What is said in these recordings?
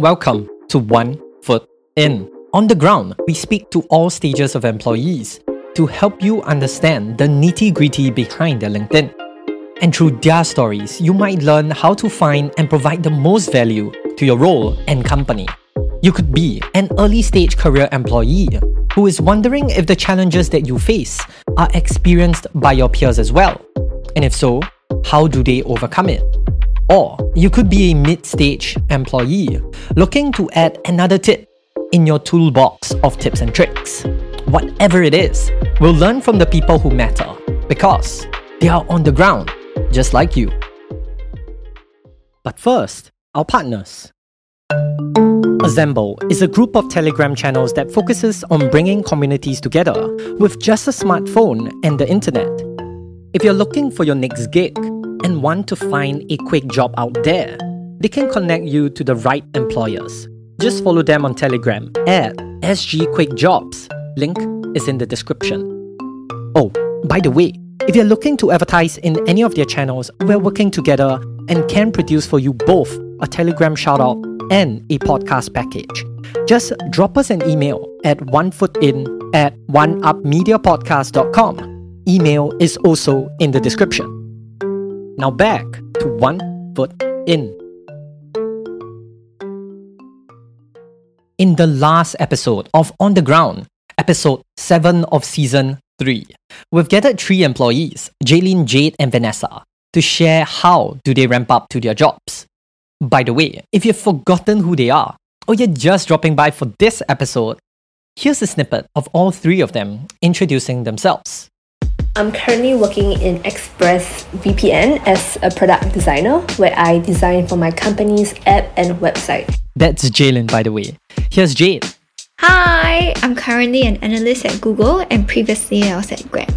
Welcome to One Foot In. On the ground, we speak to all stages of employees to help you understand the nitty gritty behind their LinkedIn. And through their stories, you might learn how to find and provide the most value to your role and company. You could be an early stage career employee who is wondering if the challenges that you face are experienced by your peers as well. And if so, how do they overcome it? Or you could be a mid stage employee looking to add another tip in your toolbox of tips and tricks. Whatever it is, we'll learn from the people who matter because they are on the ground, just like you. But first, our partners. Assemble is a group of Telegram channels that focuses on bringing communities together with just a smartphone and the internet. If you're looking for your next gig and want to find a quick job out there, they can connect you to the right employers. Just follow them on Telegram at SG Quick Jobs. Link is in the description. Oh, by the way, if you're looking to advertise in any of their channels, we're working together and can produce for you both a Telegram shoutout and a podcast package. Just drop us an email at onefootin at oneupmediapodcast.com. Email is also in the description. Now back to One Foot In. In the last episode of On the Ground, episode 7 of season 3, we've gathered three employees, Jaylene, Jade, and Vanessa, to share how do they ramp up to their jobs. By the way, if you've forgotten who they are, or you're just dropping by for this episode, here's a snippet of all three of them introducing themselves. I'm currently working in Express VPN as a product designer where I design for my company's app and website. That's Jalen, by the way. Here's Jade. Hi, I'm currently an analyst at Google and previously I was at Grab.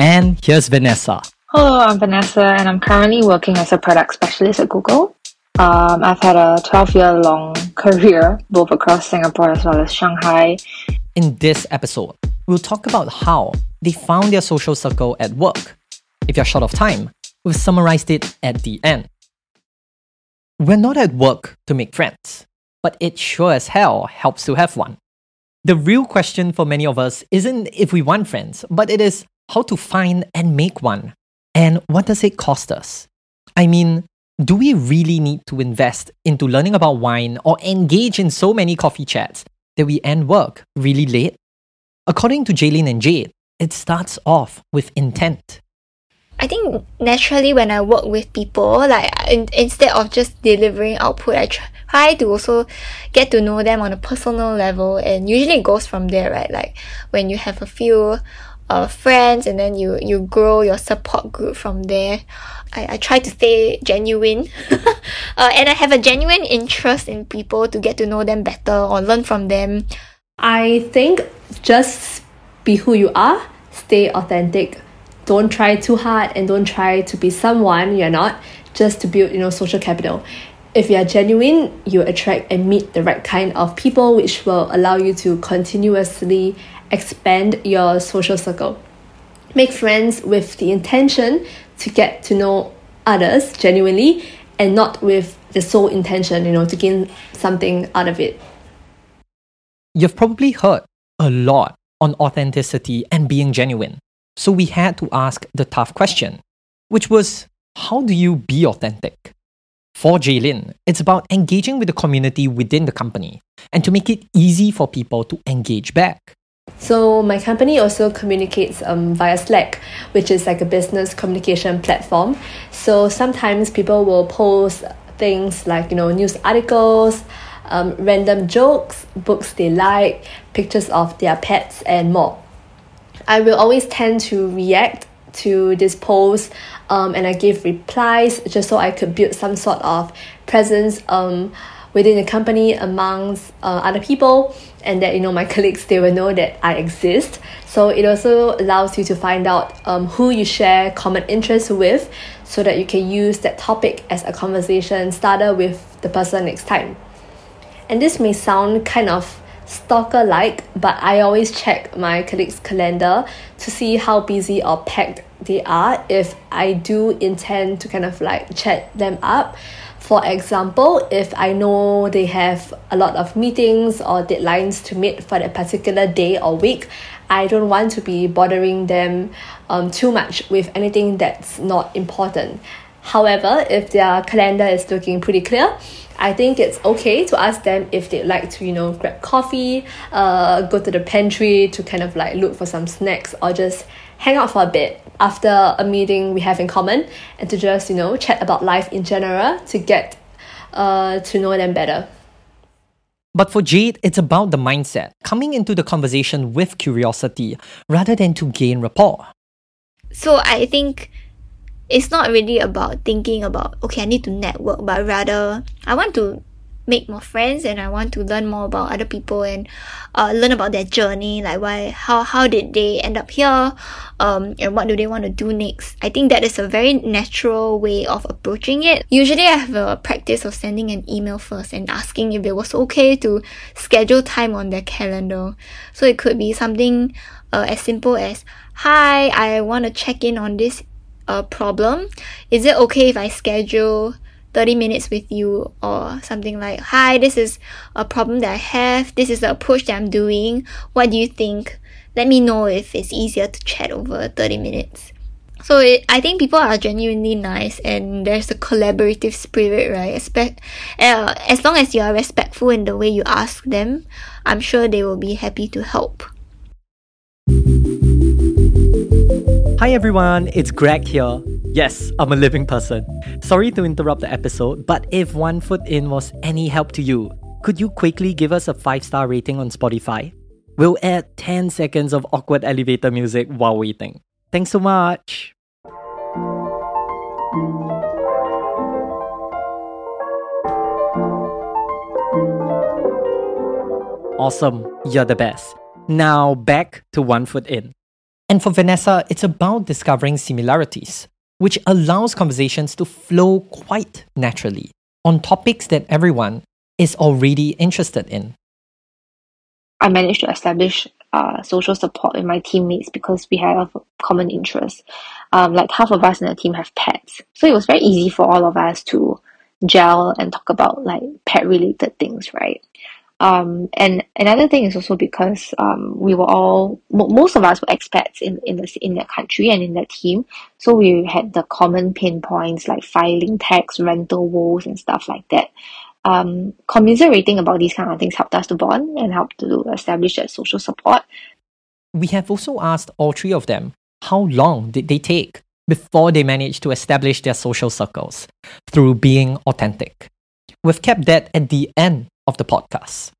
And here's Vanessa. Hello, I'm Vanessa and I'm currently working as a product specialist at Google. Um, I've had a 12 year long career both across Singapore as well as Shanghai. In this episode, we'll talk about how they found their social circle at work. If you're short of time, we've summarized it at the end. We're not at work to make friends, but it sure as hell helps to have one. The real question for many of us isn't if we want friends, but it is how to find and make one. And what does it cost us? I mean, do we really need to invest into learning about wine or engage in so many coffee chats that we end work really late? According to Jaylene and Jade, it starts off with intent. I think naturally when I work with people, like in, instead of just delivering output, I try to also get to know them on a personal level, and usually it goes from there, right? Like when you have a few uh, friends, and then you you grow your support group from there. I, I try to stay genuine, uh, and I have a genuine interest in people to get to know them better or learn from them. I think just be who you are, stay authentic. Don't try too hard and don't try to be someone you're not just to build, you know, social capital. If you are genuine, you attract and meet the right kind of people which will allow you to continuously expand your social circle. Make friends with the intention to get to know others genuinely and not with the sole intention, you know, to gain something out of it. You've probably heard a lot on authenticity and being genuine. So we had to ask the tough question, which was how do you be authentic? For Jaylin, it's about engaging with the community within the company and to make it easy for people to engage back. So my company also communicates um, via Slack, which is like a business communication platform. So sometimes people will post things like you know news articles, um, random jokes, books they like, pictures of their pets, and more. I will always tend to react to this post um, and I give replies just so I could build some sort of presence um, within the company amongst uh, other people and that you know my colleagues they will know that I exist so it also allows you to find out um, who you share common interests with so that you can use that topic as a conversation starter with the person next time and this may sound kind of stalker like, but I always check my colleagues' calendar to see how busy or packed they are if I do intend to kind of like chat them up. For example, if I know they have a lot of meetings or deadlines to meet for that particular day or week, I don't want to be bothering them um, too much with anything that's not important. However, if their calendar is looking pretty clear, I think it's okay to ask them if they'd like to, you know, grab coffee, uh, go to the pantry to kind of like look for some snacks or just hang out for a bit after a meeting we have in common and to just, you know, chat about life in general to get uh, to know them better. But for Jade, it's about the mindset, coming into the conversation with curiosity rather than to gain rapport. So I think it's not really about thinking about okay i need to network but rather i want to make more friends and i want to learn more about other people and uh, learn about their journey like why how how did they end up here um, and what do they want to do next. I think that is a very natural way of approaching it. Usually i have a practice of sending an email first and asking if it was okay to schedule time on their calendar. So it could be something uh, as simple as hi i want to check in on this a problem, is it okay if I schedule 30 minutes with you or something like, hi, this is a problem that I have. This is the approach that I'm doing. What do you think? Let me know if it's easier to chat over 30 minutes. So it, I think people are genuinely nice and there's a collaborative spirit, right? Espe- uh, as long as you are respectful in the way you ask them, I'm sure they will be happy to help. Hi everyone, it's Greg here. Yes, I'm a living person. Sorry to interrupt the episode, but if One Foot In was any help to you, could you quickly give us a 5 star rating on Spotify? We'll add 10 seconds of awkward elevator music while waiting. Thanks so much. Awesome, you're the best. Now back to One Foot In. And for Vanessa, it's about discovering similarities, which allows conversations to flow quite naturally on topics that everyone is already interested in. I managed to establish uh, social support with my teammates because we have common interests. Um, like half of us in the team have pets, so it was very easy for all of us to gel and talk about like pet related things, right? Um, and another thing is also because um, we were all most of us were expats in in the in that country and in that team, so we had the common pinpoints like filing tax, rental woes, and stuff like that. Um, commiserating about these kind of things helped us to bond and helped to establish that social support. We have also asked all three of them how long did they take before they managed to establish their social circles through being authentic. We've kept that at the end of the podcast.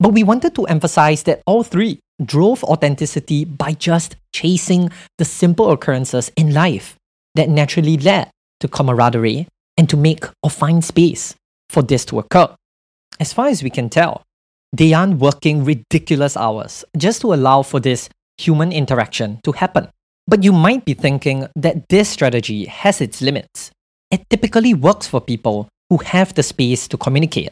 But we wanted to emphasize that all three drove authenticity by just chasing the simple occurrences in life that naturally led to camaraderie and to make or find space for this to occur. As far as we can tell, they aren't working ridiculous hours just to allow for this human interaction to happen. But you might be thinking that this strategy has its limits. It typically works for people who have the space to communicate.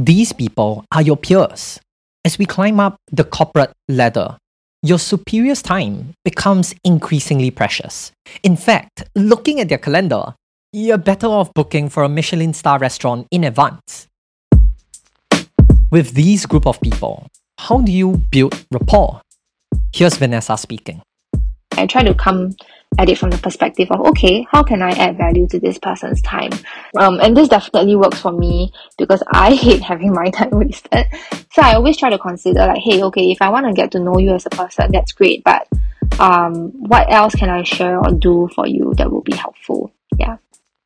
These people are your peers. As we climb up the corporate ladder, your superior's time becomes increasingly precious. In fact, looking at their calendar, you're better off booking for a Michelin star restaurant in advance. With these group of people, how do you build rapport? Here's Vanessa speaking. I try to come at it from the perspective of okay, how can I add value to this person's time? Um, and this definitely works for me because I hate having my time wasted. So I always try to consider like, hey, okay, if I want to get to know you as a person, that's great, but um, what else can I share or do for you that will be helpful? Yeah.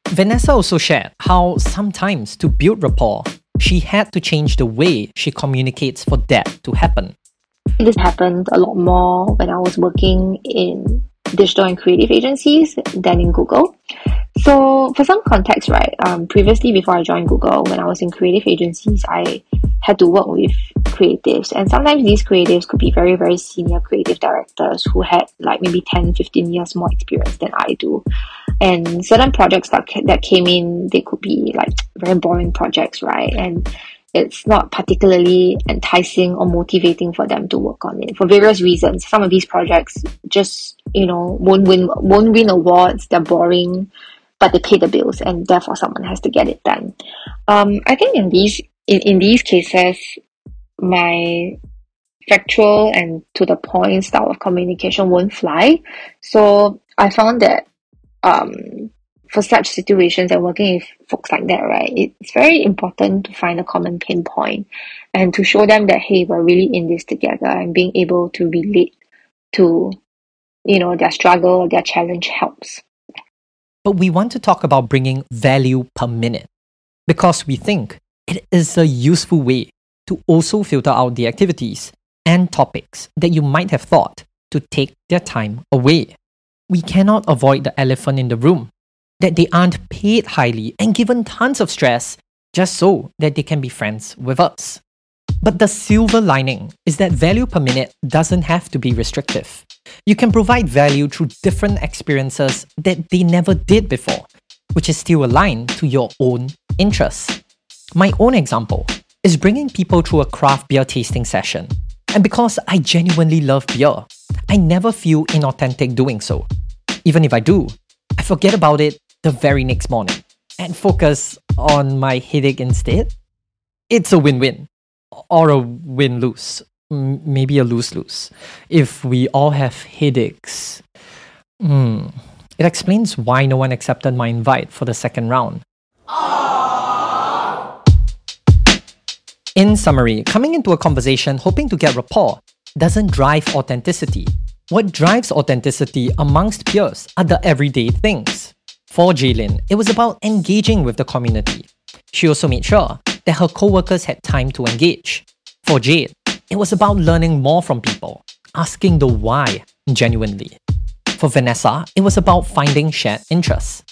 Vanessa also shared how sometimes to build rapport, she had to change the way she communicates for that to happen. This happened a lot more when I was working in digital and creative agencies than in Google. So, for some context, right, um, previously before I joined Google, when I was in creative agencies, I had to work with creatives. And sometimes these creatives could be very, very senior creative directors who had like maybe 10, 15 years more experience than I do. And certain projects that, that came in, they could be like very boring projects, right? And it's not particularly enticing or motivating for them to work on it for various reasons. Some of these projects just, you know, won't win won't win awards, they're boring, but they pay the bills and therefore someone has to get it done. Um, I think in these in, in these cases, my factual and to the point style of communication won't fly. So I found that um, for such situations and working with folks like that, right, it's very important to find a common pain point and to show them that, hey, we're really in this together and being able to relate to, you know, their struggle their challenge helps. But we want to talk about bringing value per minute because we think it is a useful way to also filter out the activities and topics that you might have thought to take their time away. We cannot avoid the elephant in the room that they aren't paid highly and given tons of stress just so that they can be friends with us. But the silver lining is that value per minute doesn't have to be restrictive. You can provide value through different experiences that they never did before, which is still aligned to your own interests. My own example is bringing people through a craft beer tasting session. And because I genuinely love beer, I never feel inauthentic doing so. Even if I do, I forget about it the very next morning and focus on my headache instead, it's a win win or a win lose. Maybe a lose lose. If we all have headaches, hmm, it explains why no one accepted my invite for the second round. In summary, coming into a conversation hoping to get rapport doesn't drive authenticity. What drives authenticity amongst peers are the everyday things. For Jaylin, it was about engaging with the community. She also made sure that her co-workers had time to engage. For Jade, it was about learning more from people, asking the why genuinely. For Vanessa, it was about finding shared interests.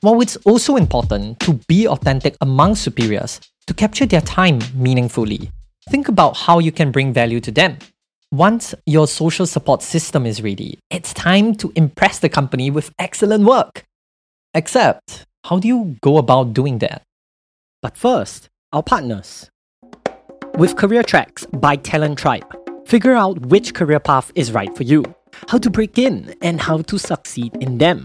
While it's also important to be authentic among superiors to capture their time meaningfully, think about how you can bring value to them. Once your social support system is ready, it's time to impress the company with excellent work. Except, how do you go about doing that? But first, our partners. With Career Tracks by Talent Tribe, figure out which career path is right for you, how to break in, and how to succeed in them.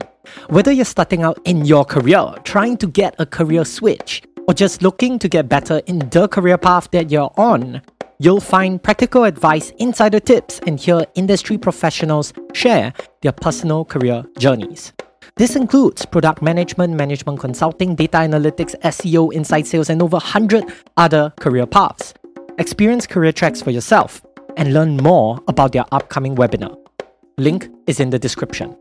Whether you're starting out in your career, trying to get a career switch, or just looking to get better in the career path that you're on, you'll find practical advice, insider tips, and hear industry professionals share their personal career journeys. This includes product management, management consulting, data analytics, SEO, inside sales, and over 100 other career paths. Experience career tracks for yourself and learn more about their upcoming webinar. Link is in the description.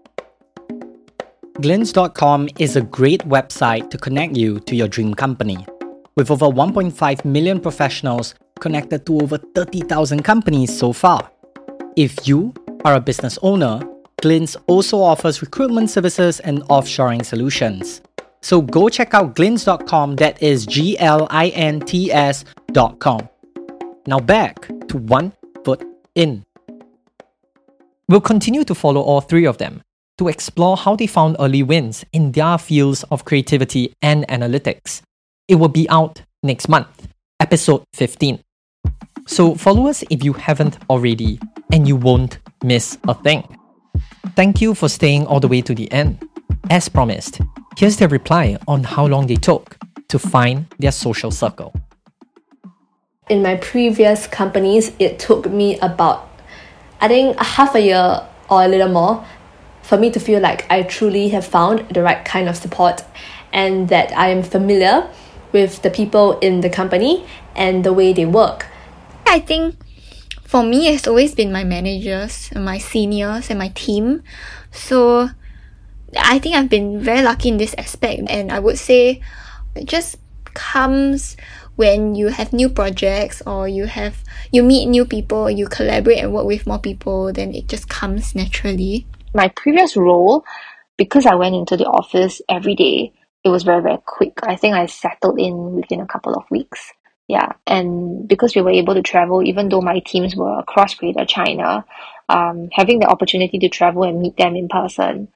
Glints.com is a great website to connect you to your dream company. With over 1.5 million professionals connected to over 30,000 companies so far. If you are a business owner Glints also offers recruitment services and offshoring solutions. So go check out glints.com, that is G L I N T S.com. Now back to One Foot In. We'll continue to follow all three of them to explore how they found early wins in their fields of creativity and analytics. It will be out next month, episode 15. So follow us if you haven't already, and you won't miss a thing. Thank you for staying all the way to the end. As promised, here's their reply on how long they took to find their social circle. In my previous companies, it took me about, I think, half a year or a little more for me to feel like I truly have found the right kind of support and that I am familiar with the people in the company and the way they work. I think for me, it's always been my managers and my seniors and my team. So I think I've been very lucky in this aspect. And I would say it just comes when you have new projects or you have you meet new people you collaborate and work with more people then it just comes naturally my previous role because i went into the office every day it was very very quick i think i settled in within a couple of weeks yeah and because we were able to travel even though my teams were across greater china um, having the opportunity to travel and meet them in person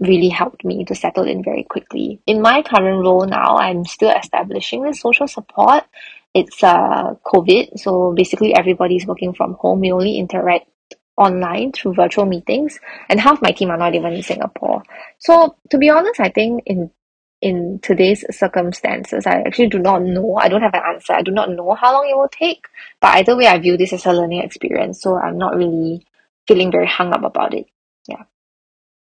really helped me to settle in very quickly in my current role now i'm still establishing the social support it's uh COVID, so basically everybody's working from home. We only interact online through virtual meetings, and half my team are not even in Singapore. So to be honest, I think in in today's circumstances, I actually do not know. I don't have an answer. I do not know how long it will take. But either way, I view this as a learning experience, so I'm not really feeling very hung up about it. Yeah.